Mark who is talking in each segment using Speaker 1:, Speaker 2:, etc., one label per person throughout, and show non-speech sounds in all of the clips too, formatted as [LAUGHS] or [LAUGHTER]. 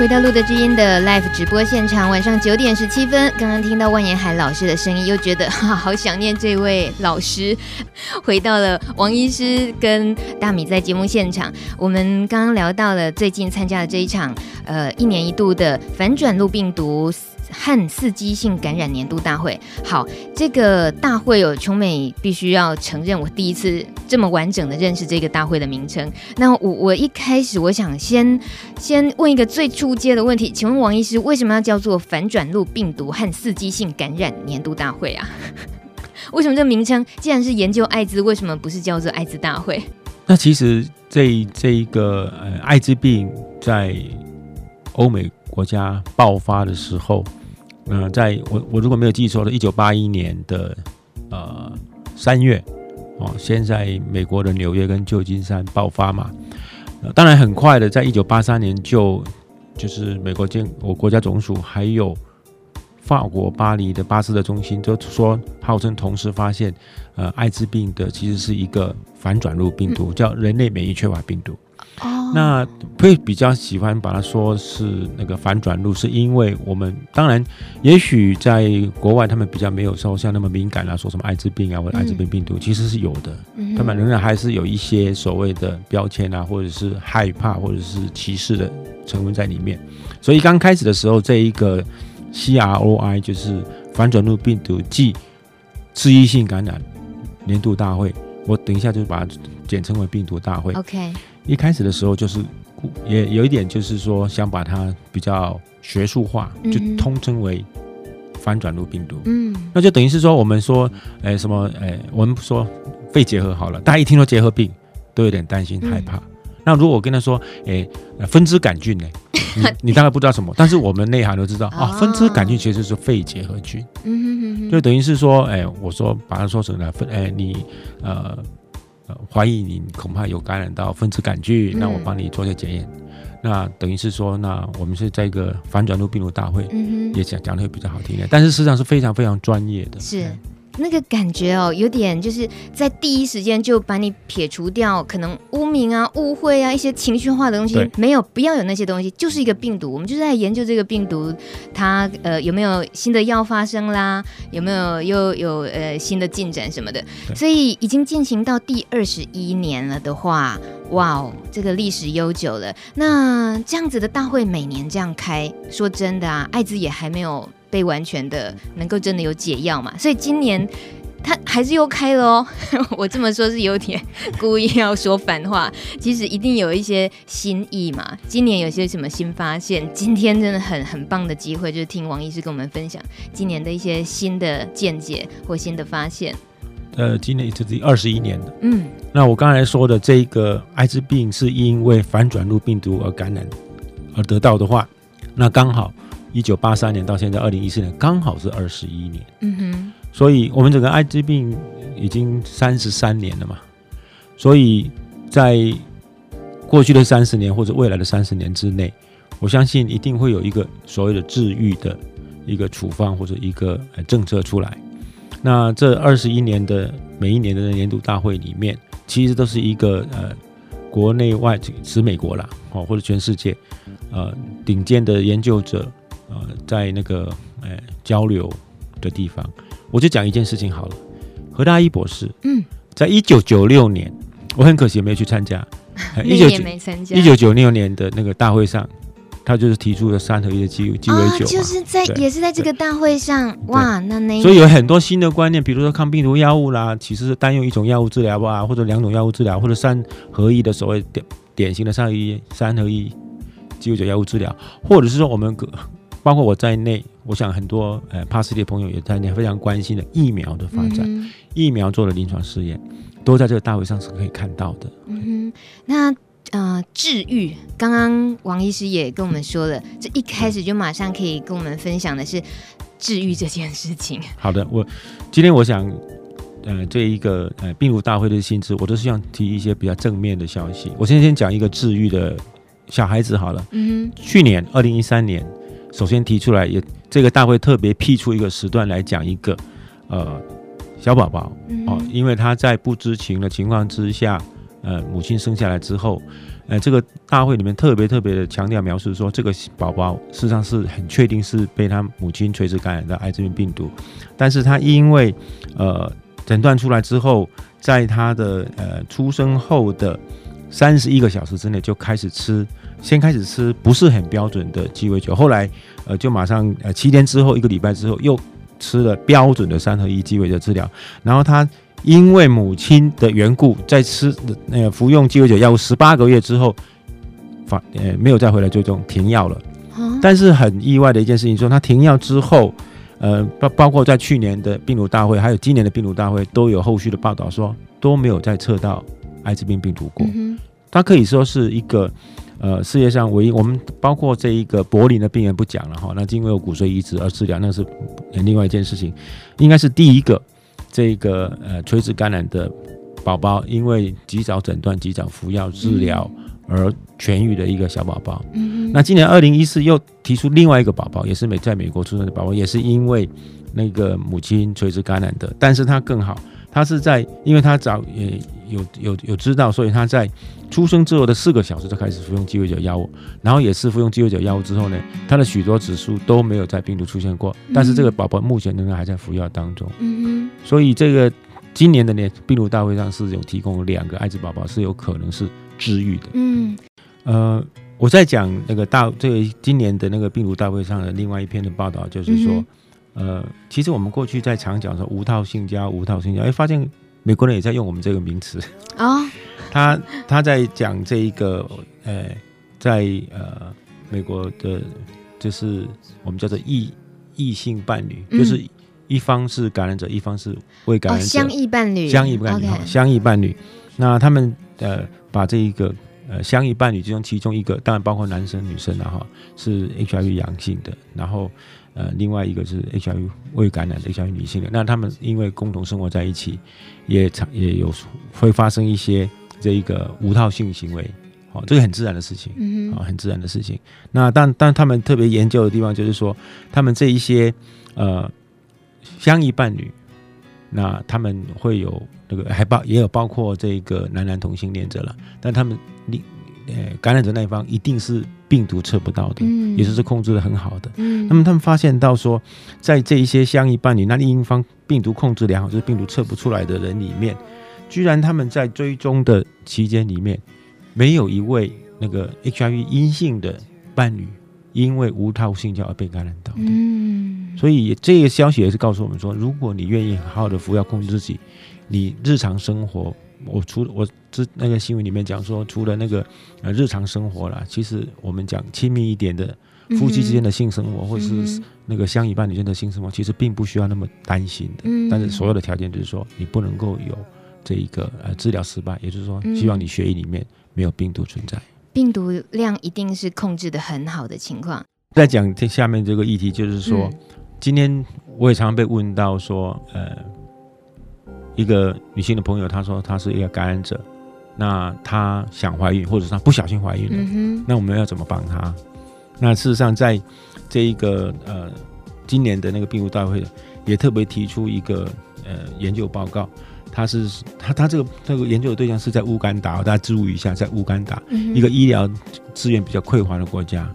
Speaker 1: 回到路德之音的 live 直播现场，晚上九点十七分，刚刚听到万延海老师的声音，又觉得 [LAUGHS] 哈好想念这位老师。回到了王医师跟大米在节目现场，我们刚刚聊到了最近参加的这一场，呃，一年一度的反转录病毒和刺激性感染年度大会，好，这个大会有琼美必须要承认，我第一次这么完整的认识这个大会的名称。那我我一开始我想先先问一个最初阶的问题，请问王医师为什么要叫做反转录病毒和刺激性感染年度大会啊？[LAUGHS] 为什么这名称既然是研究艾滋，为什么不是叫做艾滋大会？
Speaker 2: 那其实这这一个呃艾滋病在欧美国家爆发的时候。嗯、呃，在我我如果没有记错的，一九八一年的呃三月，哦，先在美国的纽约跟旧金山爆发嘛。呃、当然很快的，在一九八三年就就是美国建我国家总署还有法国巴黎的巴斯德中心，就说号称同时发现呃艾滋病的其实是一个反转录病毒，叫人类免疫缺乏病毒。那会比较喜欢把它说是那个反转录，是因为我们当然也许在国外他们比较没有说像那么敏感啊，说什么艾滋病啊或者艾滋病病毒，其实是有的，他们仍然还是有一些所谓的标签啊，或者是害怕或者是歧视的成分在里面。所以刚开始的时候，这一个 CROI 就是反转录病毒暨致疫性感染年度大会，我等一下就把它简称为病毒大会。
Speaker 1: OK。
Speaker 2: 一开始的时候就是也有一点，就是说想把它比较学术化，就通称为翻转录病毒。嗯，那就等于是说我们说，哎，什么，哎，我们说肺结核好了，大家一听说结核病都有点担心害怕。那如果我跟他说，哎，分支杆菌呢？你 [LAUGHS] 你大概不知道什么，但是我们内行都知道 [LAUGHS] 啊，分支杆菌其实是肺结核菌。嗯，就等于是说，哎，我说把它说成了分，哎，你呃。怀疑你恐怕有感染到分子杆菌，那我帮你做一下检验。那等于是说，那我们是在一个反转录病毒大会，也讲讲的会比较好听一点，但是实际上是非常非常专业的。
Speaker 1: 是。那个感觉哦，有点就是在第一时间就把你撇除掉，可能污名啊、误会啊、一些情绪化的东西，没有，不要有那些东西，就是一个病毒。我们就是在研究这个病毒，它呃有没有新的药发生啦，有没有又有呃新的进展什么的。所以已经进行到第二十一年了的话，哇哦，这个历史悠久了。那这样子的大会每年这样开，说真的啊，艾滋也还没有。被完全的能够真的有解药嘛？所以今年他还是又开了哦。[LAUGHS] 我这么说是有点故意要说反话，其实一定有一些新意嘛。今年有些什么新发现？今天真的很很棒的机会，就是听王医师跟我们分享今年的一些新的见解或新的发现。
Speaker 2: 呃，今年是第二十一年的，嗯，那我刚才说的这个艾滋病是因为反转录病毒而感染而得到的话，那刚好。一九八三年到现在二零一四年，刚好是二十一年。嗯哼，所以我们整个艾滋病已经三十三年了嘛。所以在过去的三十年或者未来的三十年之内，我相信一定会有一个所谓的治愈的一个处方或者一个政策出来。那这二十一年的每一年的年度大会里面，其实都是一个呃国内外指美国啦哦，或者全世界呃顶尖的研究者。呃，在那个呃交流的地方，我就讲一件事情好了。何大一博士，嗯，在一九九六年，我很可惜没有去参加。[LAUGHS] 一九一九九六年的那个大会上，他就是提出了三合一的鸡鸡尾酒，
Speaker 1: 就是在也是在这个大会上，哇，那那
Speaker 2: 所以有很多新的观念，比如说抗病毒药物啦，其实是单用一种药物治疗吧，或者两种药物治疗，或者三合一的所谓典典型的三合一三合一鸡尾酒药物治疗，或者是说我们包括我在内，我想很多呃帕斯蒂的朋友也在内非常关心的疫苗的发展，嗯、疫苗做的临床试验，都在这个大会上是可以看到的。嗯
Speaker 1: 哼，那呃治愈，刚刚王医师也跟我们说了，这一开始就马上可以跟我们分享的是治愈这件事情。
Speaker 2: 好的，我今天我想呃这一个呃病毒大会的性质，我都是想提一些比较正面的消息。我先先讲一个治愈的小孩子好了。嗯哼，去年二零一三年。首先提出来，也这个大会特别辟出一个时段来讲一个，呃，小宝宝哦，因为他在不知情的情况之下，呃母亲生下来之后，呃，这个大会里面特别特别的强调描述说，这个宝宝事实上是很确定是被他母亲垂直感染的艾滋病病毒，但是他因为呃诊断出来之后，在他的呃出生后的三十一个小时之内就开始吃，先开始吃不是很标准的鸡尾酒，后来呃就马上呃七天之后一个礼拜之后又吃了标准的三合一鸡尾酒治疗，然后他。因为母亲的缘故，在吃那个服用鸡尾酒药物十八个月之后，反呃没有再回来追踪停药了。但是很意外的一件事情说，他停药之后，呃包包括在去年的病毒大会，还有今年的病毒大会，都有后续的报道说都没有再测到艾滋病病毒过。他可以说是一个呃世界上唯一，我们包括这一个柏林的病人不讲了哈，那因为有骨髓移植而治疗，那是另外一件事情，应该是第一个。这个呃垂直感染的宝宝，因为及早诊断、及早服药治疗而痊愈的一个小宝宝。嗯，那今年二零一四又提出另外一个宝宝，也是美在美国出生的宝宝，也是因为那个母亲垂直感染的，但是他更好，他是在因为他早也有有有知道，所以他在出生之后的四个小时就开始服用鸡尾酒药物，然后也是服用鸡尾酒药物之后呢，他的许多指数都没有在病毒出现过，但是这个宝宝目前仍然还在服药当中。嗯。所以这个今年的呢病毒大会上是有提供两个艾滋宝宝是有可能是治愈的。嗯，呃，我在讲那个大这个今年的那个病毒大会上的另外一篇的报道，就是说，呃，其实我们过去在常讲说无套性交、无套性交，哎，发现美国人也在用我们这个名词啊。[LAUGHS] 他他在讲这一个，呃，在呃美国的，就是我们叫做异异性伴侣，就是。一方是感染者，一方是未感染者，
Speaker 1: 相异伴侣，
Speaker 2: 相异伴侣，相异伴侣。那他们呃，把这一个呃相异伴侣之中其中一个，当然包括男生女生了哈，是 HIV 阳性的，然后呃另外一个是 HIV 未感染的 HIV 女性的。那他们因为共同生活在一起，也常也有会发生一些这一个无套性行为，好，这个很自然的事情，嗯，啊，很自然的事情。那但但他们特别研究的地方就是说，他们这一些呃。相异伴侣，那他们会有那个还包也有包括这个男男同性恋者了，但他们你呃感染者那一方一定是病毒测不到的，嗯，也就是控制的很好的，嗯，那么他们发现到说，在这一些相异伴侣，那另一方病毒控制良好，就是病毒测不出来的人里面，居然他们在追踪的期间里面，没有一位那个 HIV 阴性的伴侣因为无套性交而被感染到的，嗯。所以这个消息也是告诉我们说，如果你愿意好好的服药控制自己，你日常生活，我除了我之那个新闻里面讲说，除了那个呃日常生活啦，其实我们讲亲密一点的夫妻之间的性生活，或者是那个相依伴侣间的性生活，其实并不需要那么担心的。但是所有的条件就是说，你不能够有这一个呃治疗失败，也就是说，希望你血液里面没有病毒存在，
Speaker 1: 病毒量一定是控制的很好的情况。
Speaker 2: 再讲这下面这个议题，就是说。今天我也常常被问到说，呃，一个女性的朋友，她说她是一个感染者，那她想怀孕，或者是她不小心怀孕了，嗯，那我们要怎么帮她？那事实上，在这一个呃今年的那个病毒大会，也特别提出一个呃研究报告，他是他他这个这个研究的对象是在乌干达，大家注意一下，在乌干达，嗯，一个医疗资源比较匮乏的国家。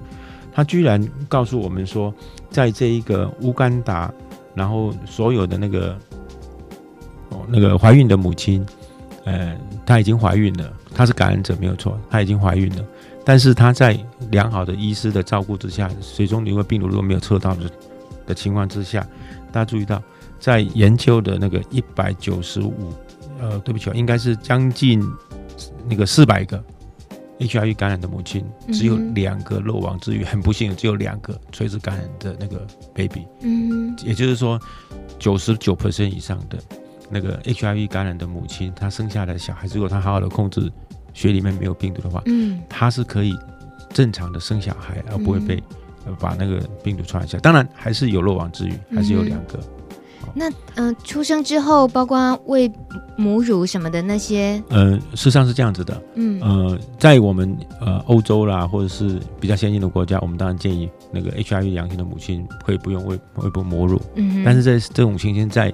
Speaker 2: 他居然告诉我们说，在这一个乌干达，然后所有的那个哦那个怀孕的母亲，呃，她已经怀孕了，她是感染者没有错，她已经怀孕了，但是她在良好的医师的照顾之下，水中流的病毒如果没有测到的的情况之下，大家注意到，在研究的那个一百九十五，呃，对不起，应该是将近那个四百个。HIV 感染的母亲只有两个漏网之鱼，很不幸的只有两个垂直感染的那个 baby。嗯，也就是说，九十九 percent 以上的那个 HIV 感染的母亲，她生下来的小孩，如果她好好的控制血里面没有病毒的话，嗯，她是可以正常的生小孩，而不会被把那个病毒传染下来。当然，还是有漏网之鱼，还是有两个。
Speaker 1: 那嗯、呃，出生之后，包括喂母乳什么的那些，
Speaker 2: 呃，事实上是这样子的，嗯，呃，在我们呃欧洲啦，或者是比较先进的国家，我们当然建议那个 HIV 阳性的母亲可以不用喂喂哺母乳，嗯，但是在这种情形在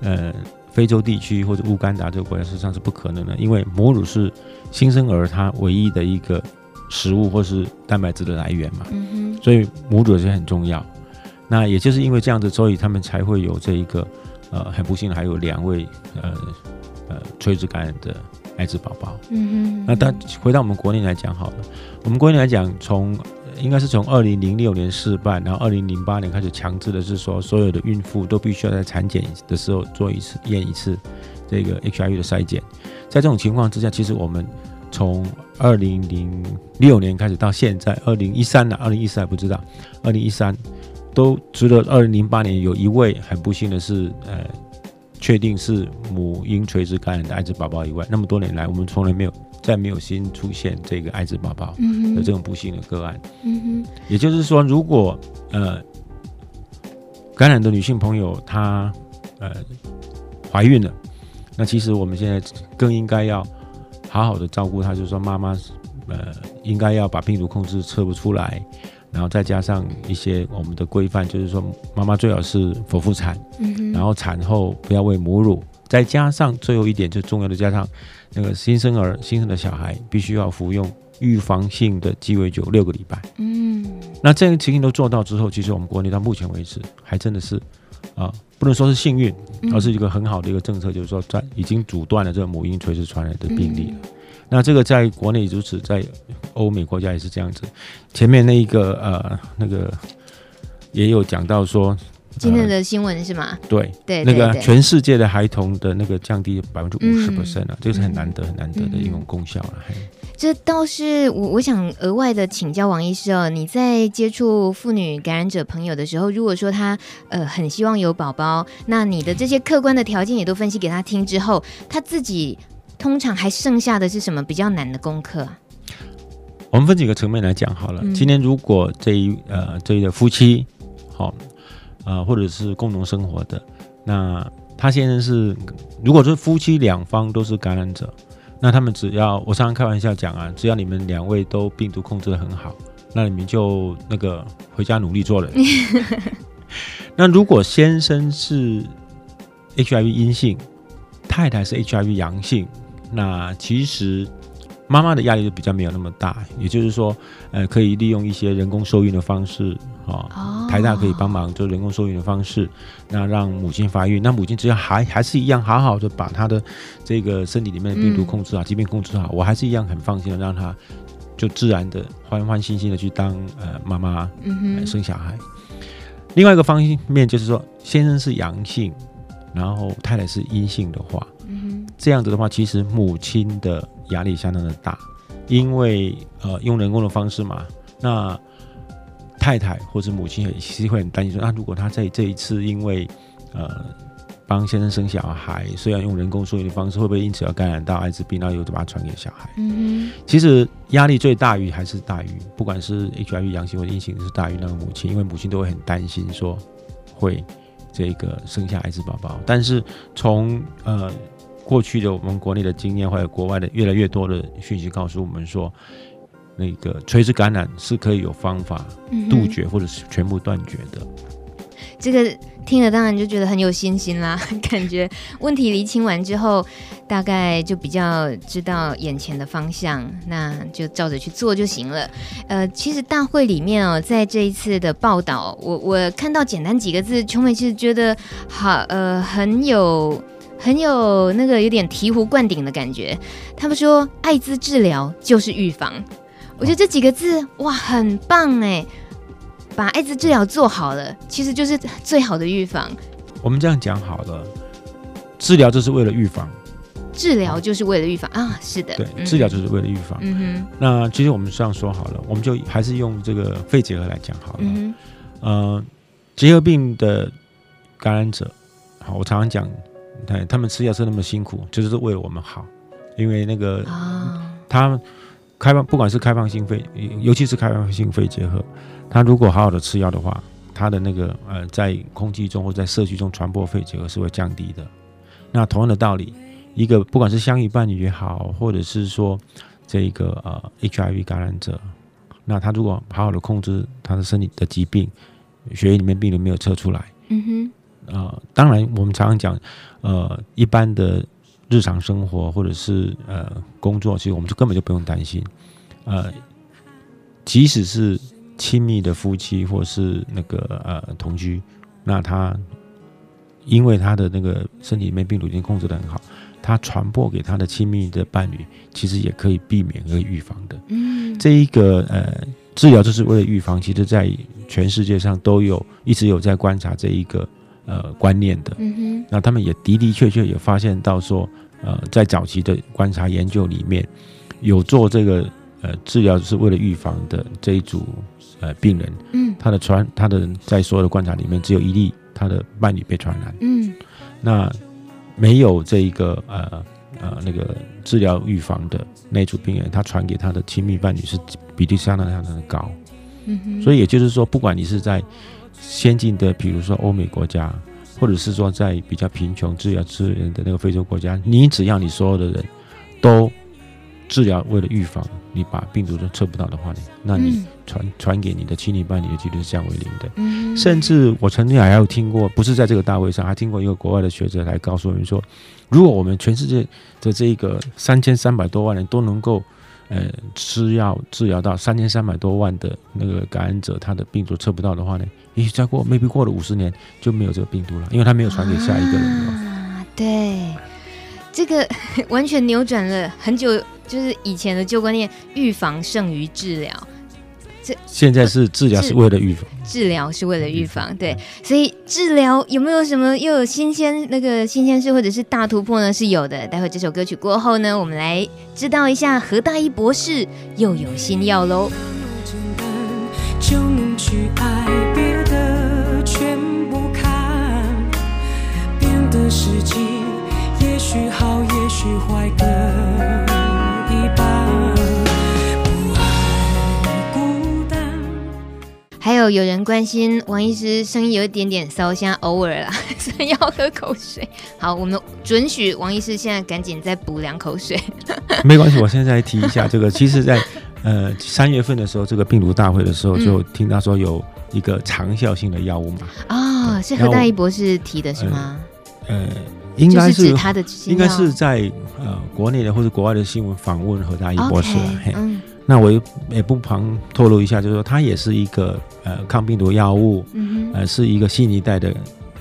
Speaker 2: 呃非非洲地区或者乌干达这个国家实际上是不可能的，因为母乳是新生儿他唯一的一个食物或是蛋白质的来源嘛，嗯，所以母乳是很重要。那也就是因为这样子，所以他们才会有这一个呃很不幸还有两位呃呃垂直感染的艾滋宝宝，嗯哼。那但回到我们国内来讲好了，我们国内来讲从。应该是从二零零六年试办，然后二零零八年开始强制的是说，所有的孕妇都必须要在产检的时候做一次验一次这个 HIV 的筛检。在这种情况之下，其实我们从二零零六年开始到现在二零一三了，二零一四还不知道，二零一三都除了二零零八年有一位很不幸的是，呃，确定是母婴垂直感染的艾滋宝宝以外，那么多年来我们从来没有。再没有新出现这个艾滋宝宝的这种不幸的个案，嗯哼，也就是说，如果呃感染的女性朋友她呃怀孕了，那其实我们现在更应该要好好的照顾她，就是说妈妈呃应该要把病毒控制测不出来，然后再加上一些我们的规范，就是说妈妈最好是剖腹产，嗯，然后产后不要喂母乳，再加上最后一点最重要的加上。那个新生儿、新生的小孩必须要服用预防性的鸡尾酒六个礼拜。嗯，那这个情形都做到之后，其实我们国内到目前为止还真的是啊，不能说是幸运，而是一个很好的一个政策，就是说在已经阻断了这个母婴垂直传染的病例了。那这个在国内如此，在欧美国家也是这样子。前面那一个呃，那个也有讲到说。
Speaker 1: 今天的新闻是吗？
Speaker 2: 对对，那个全世界的孩童的那个降低百分之五十 percent 啊，这个是很难得很难得的一种功效了。
Speaker 1: 这倒是我我想额外的请教王医师哦，你在接触妇女感染者朋友的时候，如果说他呃很希望有宝宝，那你的这些客观的条件也都分析给他听之后，他自己通常还剩下的是什么比较难的功课？
Speaker 2: 我们分几个层面来讲好了。今天如果这一呃这一对夫妻好。啊、呃，或者是共同生活的，那他先生是，如果说夫妻两方都是感染者，那他们只要我常常开玩笑讲啊，只要你们两位都病毒控制的很好，那你们就那个回家努力做人。[LAUGHS] 那如果先生是 HIV 阴性，太太是 HIV 阳性，那其实。妈妈的压力就比较没有那么大，也就是说，呃，可以利用一些人工受孕的方式，啊、哦，台大可以帮忙做人工受孕的方式，那让母亲发育，那母亲只要还还是一样好好的把她的这个身体里面的病毒控制好，疾病控制好，我还是一样很放心的让她就自然的欢欢心心的去当呃妈妈，嗯、呃、生小孩。另外一个方面就是说，先生是阳性，然后太太是阴性的话，嗯，这样子的话，其实母亲的。压力相当的大，因为呃用人工的方式嘛，那太太或者母亲也其实会很担心说，那如果他在这一次因为呃帮先生生小孩，虽然用人工受孕的方式，会不会因此而感染到艾滋病，然后又把它传给小孩？嗯，其实压力最大于还是大于，不管是 HIV 阳性或阴性，是大于那个母亲，因为母亲都会很担心说会这个生下艾滋宝宝，但是从呃。过去的我们国内的经验，或者国外的越来越多的讯息告诉我们说，那个垂直感染是可以有方法杜绝或者是全部断绝的。
Speaker 1: 这个听了当然就觉得很有信心啦，[LAUGHS] 感觉问题厘清完之后，大概就比较知道眼前的方向，那就照着去做就行了。呃，其实大会里面哦，在这一次的报道，我我看到简单几个字，琼美其实觉得好，呃，很有。很有那个有点醍醐灌顶的感觉。他们说，艾滋治疗就是预防。我觉得这几个字哇，很棒哎！把艾滋治疗做好了，其实就是最好的预防。
Speaker 2: 我们这样讲好了，治疗就是为了预防。
Speaker 1: 治疗就是为了预防啊，是的，
Speaker 2: 对，治疗就是为了预防。嗯哼。那其实我们这样说好了，我们就还是用这个肺结核来讲好了。嗯呃，结核病的感染者，好，我常常讲。对，他们吃药吃那么辛苦，就是为了我们好，因为那个啊，他开放，不管是开放性肺，尤其是开放性肺结核，他如果好好的吃药的话，他的那个呃，在空气中或在社区中传播肺结核是会降低的。那同样的道理，一个不管是相遇伴侣也好，或者是说这个呃 HIV 感染者，那他如果好好的控制他的身体的疾病，血液里面病毒没有测出来，嗯哼。呃，当然我们常常讲，呃，一般的日常生活或者是呃工作，其实我们就根本就不用担心，呃，即使是亲密的夫妻或者是那个呃同居，那他因为他的那个身体里面病毒已经控制的很好。他传播给他的亲密的伴侣，其实也可以避免和预防的。嗯，这一个呃治疗就是为了预防，其实在全世界上都有一直有在观察这一个呃观念的。嗯哼，那他们也的的确确有发现到说，呃，在早期的观察研究里面，有做这个呃治疗是为了预防的这一组呃病人，嗯，他的传他的在所有的观察里面，只有一例他的伴侣被传染。嗯，那。没有这一个呃呃那个治疗预防的那组病人，他传给他的亲密伴侣是比例相当相当的高，嗯哼，所以也就是说，不管你是在先进的，比如说欧美国家，或者是说在比较贫穷、治疗资源的那个非洲国家，你只要你所有的人都治疗为了预防。你把病毒都测不到的话呢，那你传传给你的亲密伴侣的几率是降为零的。嗯，甚至我曾经还有听过，不是在这个大会上，还听过一个国外的学者来告诉我们说，如果我们全世界的这一个三千三百多万人都能够，呃，吃药治疗到三千三百多万的那个感染者，他的病毒测不到的话呢，也许再过 maybe 过了五十年就没有这个病毒了，因为他没有传给下一个人了。
Speaker 1: 啊，对，这个 [LAUGHS] 完全扭转了很久。就是以前的旧观念，预防胜于治疗。这
Speaker 2: 现在是治疗是为了预防，
Speaker 1: 治疗是为了预防。对，所以治疗有没有什么又有新鲜那个新鲜事或者是大突破呢？是有的。待会这首歌曲过后呢，我们来知道一下何大一博士又有新药喽。还有有人关心王医师声音有一点点烧声，偶尔啦，[LAUGHS] 所以要喝口水。好，我们准许王医师现在赶紧再补两口水。[LAUGHS]
Speaker 2: 没关系，我现在来提一下这个。其实在，在 [LAUGHS] 呃三月份的时候，这个病毒大会的时候，就听到说有一个长效性的药物嘛。啊、
Speaker 1: 哦，是何大一博士提的是吗？
Speaker 2: 呃，呃应该是，
Speaker 1: 是他的，
Speaker 2: 应该是在呃国内的或者国外的新闻访问何大一博士。
Speaker 1: Okay, 嗯。
Speaker 2: 那我也不妨透露一下，就是说它也是一个呃抗病毒药物，嗯，呃是一个新一代的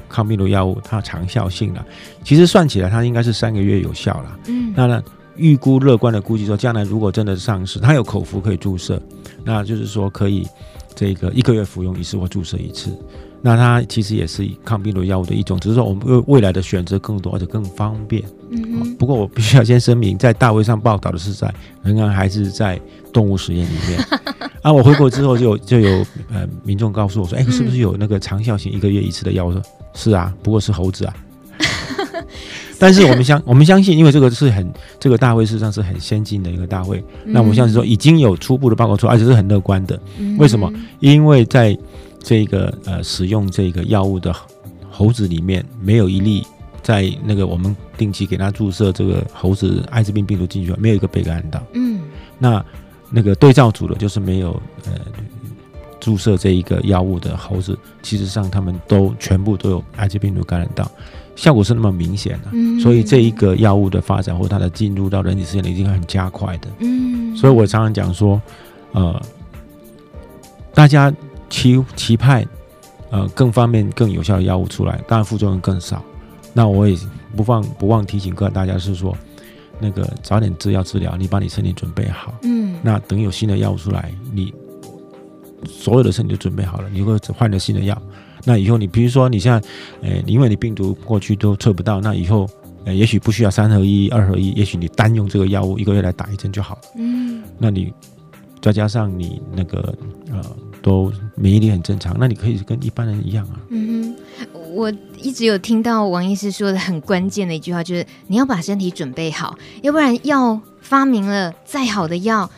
Speaker 2: 抗病毒药物，它长效性了，其实算起来它应该是三个月有效了，嗯，那呢预估乐观的估计说，将来如果真的上市，它有口服可以注射，那就是说可以这个一个月服用一次或注射一次。那它其实也是抗病毒药物的一种，只是说我们未未来的选择更多而且更方便。嗯，不过我必须要先声明，在大会上报道的是在仍然还是在动物实验里面。[LAUGHS] 啊，我回国之后就就有呃民众告诉我说，哎，是不是有那个长效型一个月一次的药？我说是啊，不过是猴子啊。[LAUGHS] 但是我们相我们相信，因为这个是很这个大会事实上是很先进的一个大会。那我们相信说已经有初步的报告出来，而且是很乐观的。为什么？因为在这个呃，使用这个药物的猴子里面，没有一例在那个我们定期给他注射这个猴子艾滋病病毒进去，没有一个被感染到。嗯，那那个对照组的，就是没有呃注射这一个药物的猴子，其实上他们都全部都有艾滋病毒感染到，效果是那么明显的。嗯，所以这一个药物的发展或它的进入到人体实验已经很加快的。嗯，所以我常常讲说，呃，大家。期期盼，呃，更方便、更有效的药物出来，当然副作用更少。那我也不忘不忘提醒各大家是说，那个早点治疗治疗，你把你身体准备好。嗯。那等有新的药物出来，你所有的身体都准备好了，你会换了新的药。那以后你比如说你现在，呃，因为你病毒过去都测不到，那以后，呃，也许不需要三合一、二合一，也许你单用这个药物一个月来打一针就好了。嗯。那你再加上你那个呃。都免疫力很正常，那你可以跟一般人一样啊。嗯
Speaker 1: 哼，我一直有听到王医师说的很关键的一句话，就是你要把身体准备好，要不然药发明了再好的药，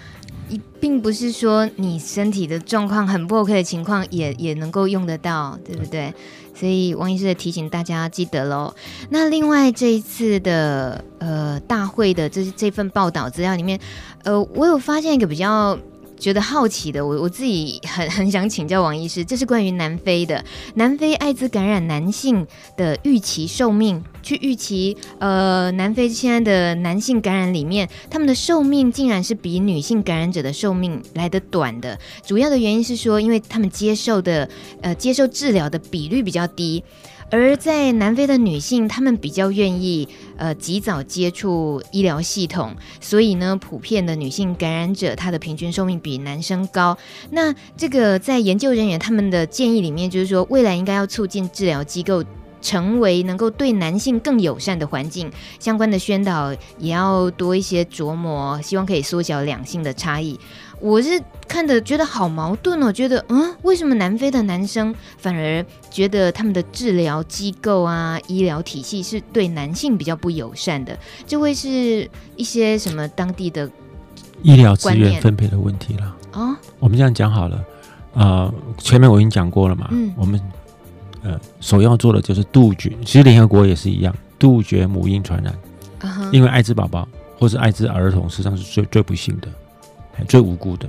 Speaker 1: 并不是说你身体的状况很不 OK 的情况也也能够用得到，对不对？所以王医师的提醒大家记得喽。那另外这一次的呃大会的这这份报道资料里面，呃，我有发现一个比较。觉得好奇的，我我自己很很想请教王医师，这是关于南非的南非艾滋感染男性的预期寿命，去预期呃南非现在的男性感染里面，他们的寿命竟然是比女性感染者的寿命来得短的，主要的原因是说，因为他们接受的呃接受治疗的比率比较低。而在南非的女性，她们比较愿意呃及早接触医疗系统，所以呢，普遍的女性感染者她的平均寿命比男生高。那这个在研究人员他们的建议里面，就是说未来应该要促进治疗机构成为能够对男性更友善的环境，相关的宣导也要多一些琢磨，希望可以缩小两性的差异。我是看的觉得好矛盾哦，觉得嗯，为什么南非的男生反而觉得他们的治疗机构啊、医疗体系是对男性比较不友善的？这会是一些什么当地的
Speaker 2: 医疗资源分配的问题了？哦，我们这样讲好了，呃，前面我已经讲过了嘛，嗯，我们呃首要做的就是杜绝，其实联合国也是一样，杜绝母婴传染，啊、哈因为艾滋宝宝或是艾滋儿童实际上是最最不幸的。最无辜的，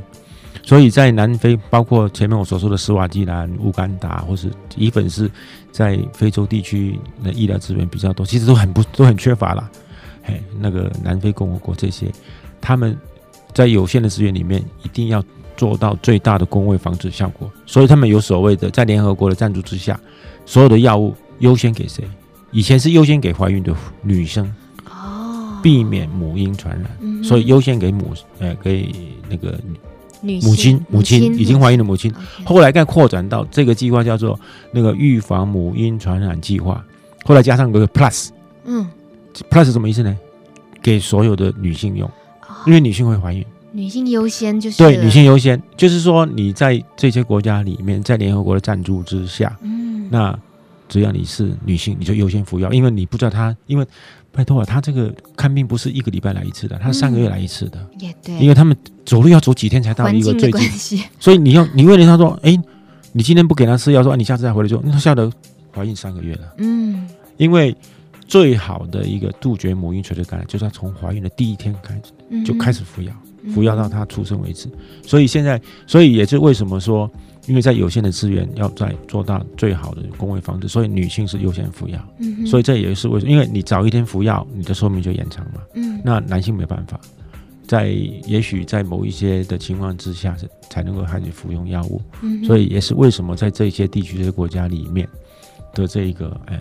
Speaker 2: 所以在南非，包括前面我所说的斯瓦基兰、乌干达，或是伊本是在非洲地区的医疗资源比较多，其实都很不都很缺乏啦。嘿，那个南非共和国这些，他们在有限的资源里面，一定要做到最大的工位防治效果。所以他们有所谓的，在联合国的赞助之下，所有的药物优先给谁？以前是优先给怀孕的女生。避免母婴传染，所以优先给母呃给那个女母亲母亲已经怀孕的母亲。后来再扩展到这个计划叫做那个预防母婴传染计划，后来加上个 plus，嗯，plus 什么意思呢？给所有的女性用，哦、因为女性会怀孕，
Speaker 1: 女性优先就是。
Speaker 2: 对女性优先，就是说你在这些国家里面，在联合国的赞助之下，嗯，那只要你是女性，你就优先服药，因为你不知道她因为。拜托啊，他这个看病不是一个礼拜来一次的，他是三个月来一次的。也、嗯、对，因为他们走路要走几天才到一个最近，所以你要你为了他说，哎，你今天不给他吃药，说你下次再回来就，他吓得怀孕三个月了。嗯，因为最好的一个杜绝母婴垂直感染，就是他从怀孕的第一天开始就开始服药，嗯、服药到他出生为止。所以现在，所以也是为什么说。因为在有限的资源，要在做到最好的公卫方式，所以女性是优先服药。嗯，所以这也是为什么，因为你早一天服药，你的寿命就延长嘛。嗯，那男性没办法，在也许在某一些的情况之下，才能够开始服用药物。嗯，所以也是为什么在这些地区、这些国家里面的这一个呃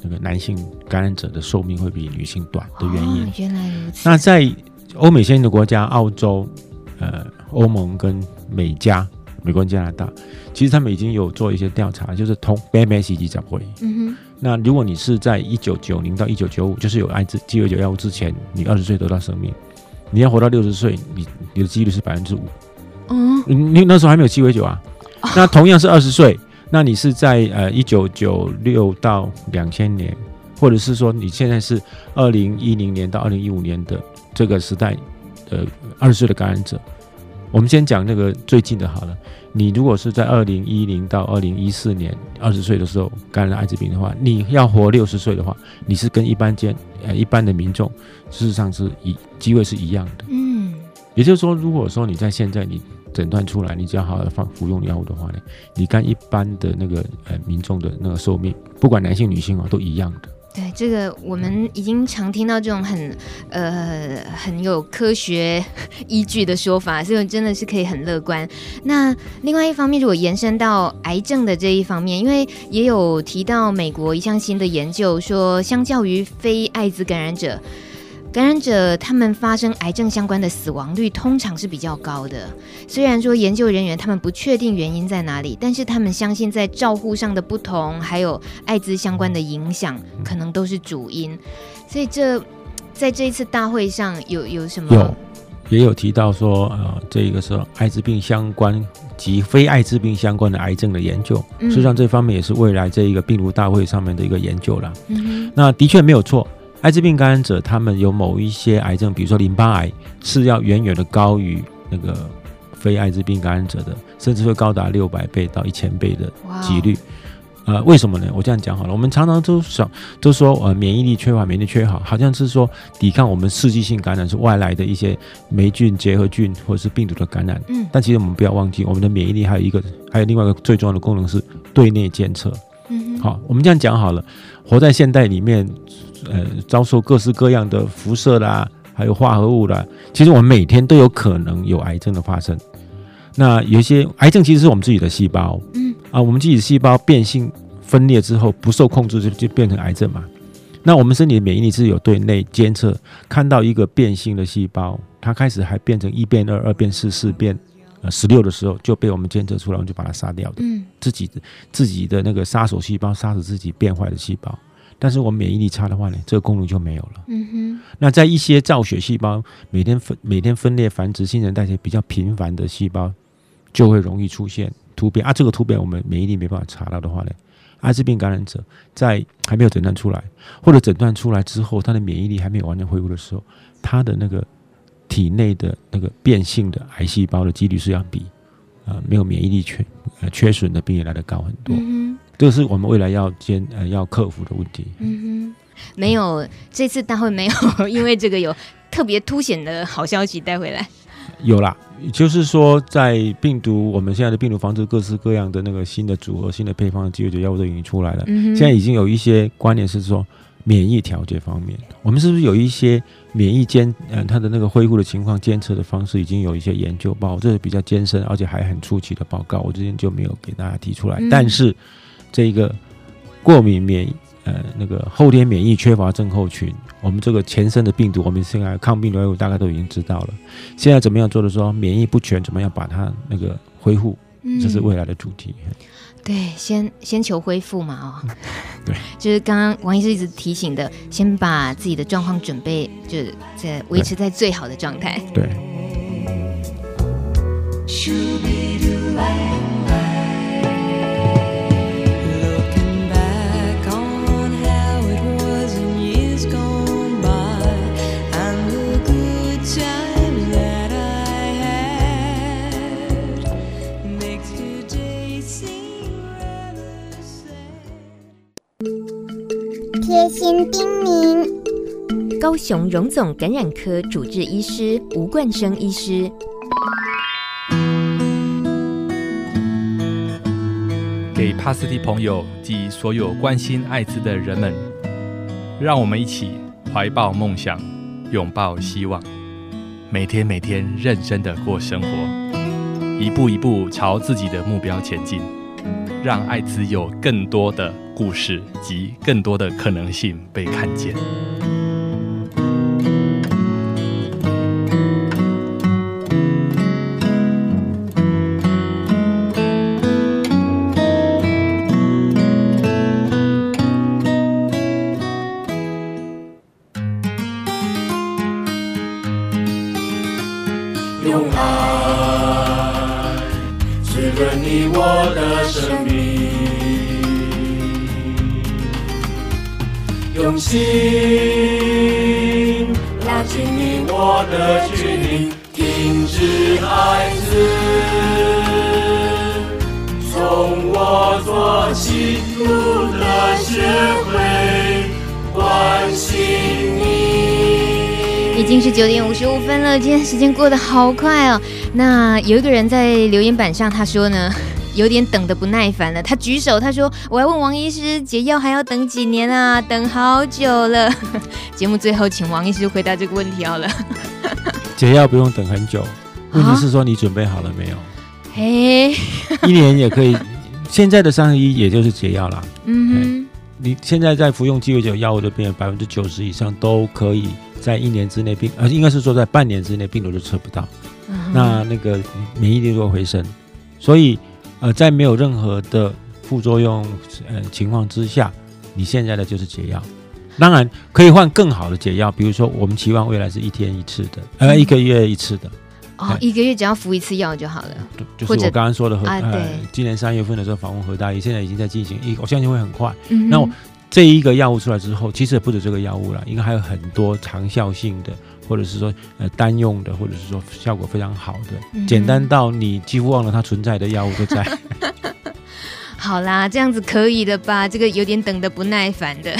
Speaker 2: 那个男性感染者的寿命会比女性短的原因。哦，原来如此。那在欧美先进的国家，澳洲、呃欧盟跟美加。美国、加拿大，其实他们已经有做一些调查，就是同 BMS 集会。嗯哼。那如果你是在一九九零到一九九五，就是有艾滋鸡尾酒药物之前，你二十岁得到生命，你要活到六十岁，你你的几率是百分之五。嗯。你那时候还没有鸡尾酒啊？哦、那同样是二十岁，那你是在呃一九九六到两千年，或者是说你现在是二零一零年到二零一五年的这个时代呃二十岁的感染者。我们先讲那个最近的好了。你如果是在二零一零到二零一四年二十岁的时候感染艾滋病的话，你要活六十岁的话，你是跟一般间呃一般的民众事实上是一机会是一样的。嗯，也就是说，如果说你在现在你诊断出来，你只要好好的放服用药物的话呢，你跟一般的那个呃民众的那个寿命，不管男性女性啊，都一样的。
Speaker 1: 对，这个我们已经常听到这种很呃很有科学 [LAUGHS] 依据的说法，所以真的是可以很乐观。那另外一方面，如果延伸到癌症的这一方面，因为也有提到美国一项新的研究说，相较于非艾滋感染者。感染者他们发生癌症相关的死亡率通常是比较高的。虽然说研究人员他们不确定原因在哪里，但是他们相信在照护上的不同，还有艾滋相关的影响，可能都是主因。所以这在这一次大会上有有什么？
Speaker 2: 有，也有提到说，呃，这个是艾滋病相关及非艾滋病相关的癌症的研究。实际上，这方面也是未来这一个病毒大会上面的一个研究了。嗯，那的确没有错。艾滋病感染者，他们有某一些癌症，比如说淋巴癌，是要远远的高于那个非艾滋病感染者的，甚至会高达六百倍到一千倍的几率。呃，为什么呢？我这样讲好了，我们常常都想都说呃，免疫力缺乏，免疫力缺好，好像是说抵抗我们刺激性感染是外来的一些霉菌、结核菌或者是病毒的感染。嗯，但其实我们不要忘记，我们的免疫力还有一个，还有另外一个最重要的功能是对内监测。嗯，好，我们这样讲好了，活在现代里面，呃，遭受各式各样的辐射啦，还有化合物啦，其实我们每天都有可能有癌症的发生。那有一些癌症其实是我们自己的细胞。嗯。啊，我们自己的细胞变性分裂之后不受控制就就变成癌症嘛。那我们身体的免疫力是有对内监测，看到一个变性的细胞，它开始还变成一变二，二变四，四变呃十六的时候，就被我们监测出来，我们就把它杀掉的。嗯，自己的自己的那个杀手细胞杀死自己变坏的细胞。但是我们免疫力差的话呢，这个功能就没有了。嗯哼。那在一些造血细胞每天分每天分裂繁殖、新陈代谢比较频繁的细胞，就会容易出现。突变啊，这个突变我们免疫力没办法查到的话呢，艾滋病感染者在还没有诊断出来，或者诊断出来之后，他的免疫力还没有完全恢复的时候，他的那个体内的那个变性的癌细胞的几率是要比啊、呃、没有免疫力缺呃缺损的病人来的高很多。嗯哼，这是我们未来要兼呃要克服的问题。嗯哼，
Speaker 1: 没有这次大会没有因为这个有特别凸显的好消息带回来。
Speaker 2: 有啦，就是说，在病毒，我们现在的病毒防治各式各样的那个新的组合、新的配方的鸡尾酒药物都已经出来了。嗯、现在已经有一些观念是说，免疫调节方面，我们是不是有一些免疫监呃它的那个恢复的情况监测的方式，已经有一些研究报告，这是比较艰深而且还很初期的报告，我之前就没有给大家提出来。嗯、但是这个过敏免疫。呃，那个后天免疫缺乏症候群，我们这个前身的病毒，我们现在抗病毒药物大概都已经知道了。现在怎么样做的说免疫不全，怎么样把它那个恢复，这是未来的主题。
Speaker 1: 嗯、对，先先求恢复嘛，哦，
Speaker 2: 对，[LAUGHS]
Speaker 1: 就是刚刚王医师一直提醒的，先把自己的状况准备，就是在维持在最好的状态。
Speaker 2: 对。对
Speaker 3: 贴心叮咛：高雄荣总感染科主治医师吴冠生医师，
Speaker 4: 给帕斯蒂朋友及所有关心艾滋的人们，让我们一起怀抱梦想，拥抱希望，每天每天认真的过生活，一步一步朝自己的目标前进，让艾滋有更多的。故事及更多的可能性被看见。
Speaker 5: 用心拉近你我的距离，停止孩子，从我做起，路的学会关心你。
Speaker 1: 已经是九点五十五分了，今天时间过得好快哦。那有一个人在留言板上，他说呢，有点等的不耐烦了，他举手，他说：“我要问王医师，解药还要等几年啊？等好久了。[LAUGHS] ”节目最后，请王医师回答这个问题好了。[LAUGHS]
Speaker 2: 解药不用等很久，问题是说你准备好了没有？
Speaker 1: 嘿，[LAUGHS]
Speaker 2: 一年也可以。现在的三合一也就是解药啦。嗯哼，你现在在服用鸡尾酒药物的病人，百分之九十以上都可以在一年之内病，呃，应该是说在半年之内病毒就测不到。嗯、那那个免疫力就会回升，所以。呃，在没有任何的副作用呃情况之下，你现在的就是解药。当然可以换更好的解药，比如说我们期望未来是一天一次的，呃，一个月一次的。
Speaker 1: 哦，嗯、一个月只要服一次药就好了。
Speaker 2: 就是我刚刚说的和
Speaker 1: 啊，对、呃，
Speaker 2: 今年三月份的时候访问和大医，现在已经在进行，一我相信会很快。嗯，那我这一个药物出来之后，其实也不止这个药物了，应该还有很多长效性的。或者是说呃单用的，或者是说效果非常好的，嗯、简单到你几乎忘了它存在的药物都在。[LAUGHS]
Speaker 1: 好啦，这样子可以的吧？这个有点等的不耐烦的。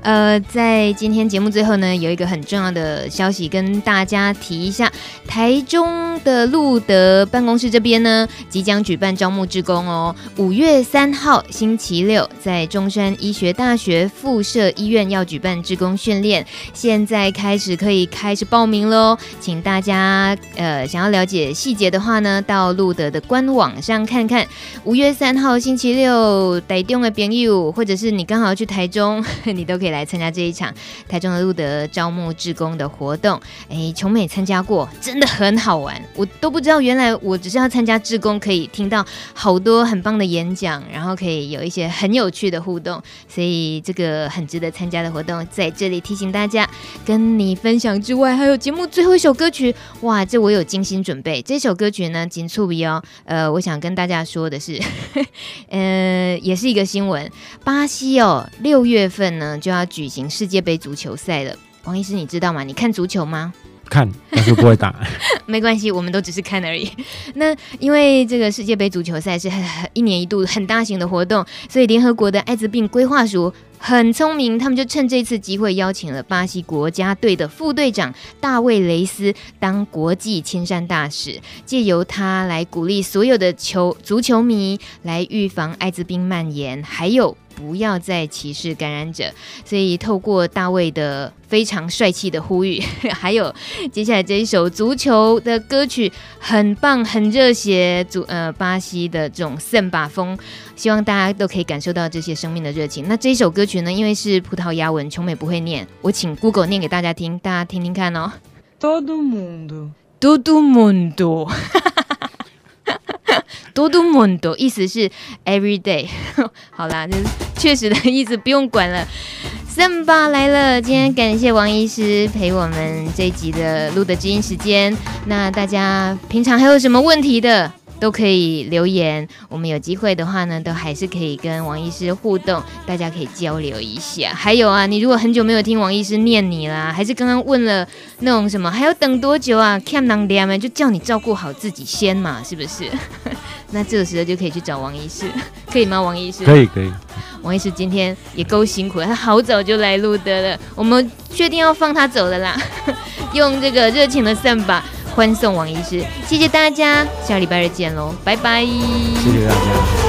Speaker 1: 呃，在今天节目最后呢，有一个很重要的消息跟大家提一下，台中的路德办公室这边呢，即将举办招募志工哦。五月三号星期六，在中山医学大学附设医院要举办志工训练，现在开始可以开始报名喽，请大家呃想要了解细节的话呢，到路德的官网上看看。五月三号星期六，台中的朋友，或者是你刚好去台中，[LAUGHS] 你都可以。来参加这一场台中的路德招募志工的活动，哎，琼美参加过，真的很好玩。我都不知道，原来我只是要参加志工，可以听到好多很棒的演讲，然后可以有一些很有趣的互动，所以这个很值得参加的活动，在这里提醒大家，跟你分享之外，还有节目最后一首歌曲，哇，这我有精心准备。这首歌曲呢，紧促比哦，呃，我想跟大家说的是，呃，也是一个新闻，巴西哦，六月份呢就要。要举行世界杯足球赛了，王医师，你知道吗？你看足球吗？
Speaker 6: 看，但是不会打。[LAUGHS]
Speaker 1: 没关系，我们都只是看而已。[LAUGHS] 那因为这个世界杯足球赛是一年一度很大型的活动，所以联合国的艾滋病规划署很聪明，他们就趁这次机会邀请了巴西国家队的副队长大卫雷斯当国际亲善大使，借由他来鼓励所有的球足球迷来预防艾滋病蔓延，还有。不要再歧视感染者，所以透过大卫的非常帅气的呼吁，[LAUGHS] 还有接下来这一首足球的歌曲，很棒，很热血，足呃巴西的这种圣巴风，希望大家都可以感受到这些生命的热情。那这一首歌曲呢，因为是葡萄牙文，琼美不会念，我请 Google 念给大家听，大家听听看哦。Todo mundo，todo mundo。多多蒙多，意思是 every day。[LAUGHS] 好啦，就是确实的意思不用管了。三八来了，今天感谢王医师陪我们这一集的录的知音时间。那大家平常还有什么问题的？都可以留言，我们有机会的话呢，都还是可以跟王医师互动，大家可以交流一下。还有啊，你如果很久没有听王医师念你啦，还是刚刚问了那种什么，还要等多久啊？看能量们就叫你照顾好自己先嘛，是不是？那这个时候就可以去找王医 [LAUGHS] 师，可以吗？王医师？
Speaker 6: 可以可以。
Speaker 1: 王医师今天也够辛苦了，他好早就来录得了，我们确定要放他走了啦，[LAUGHS] 用这个热情的散吧。欢送王医师，谢谢大家，下礼拜日见喽，拜拜，谢
Speaker 6: 谢大家。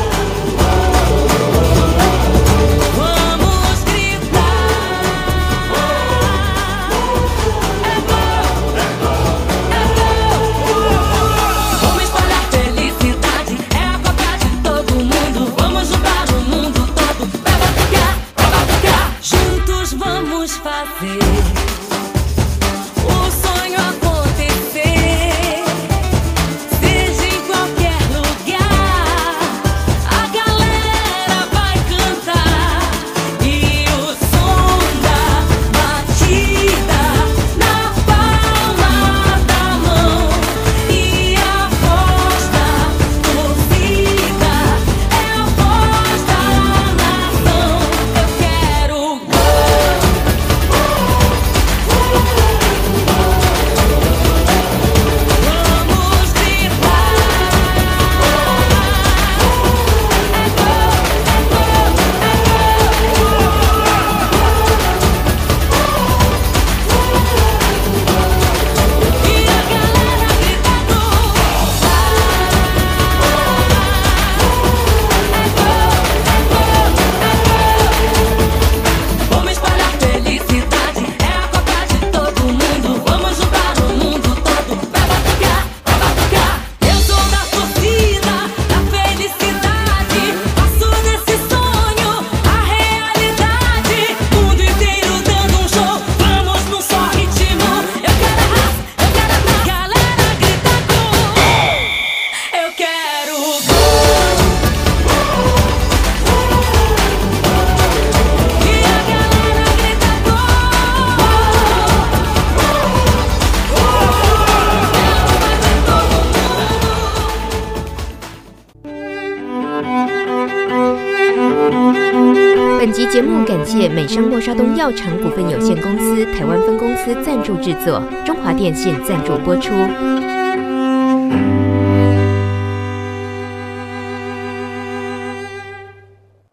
Speaker 3: 制作，中华电信赞助播出。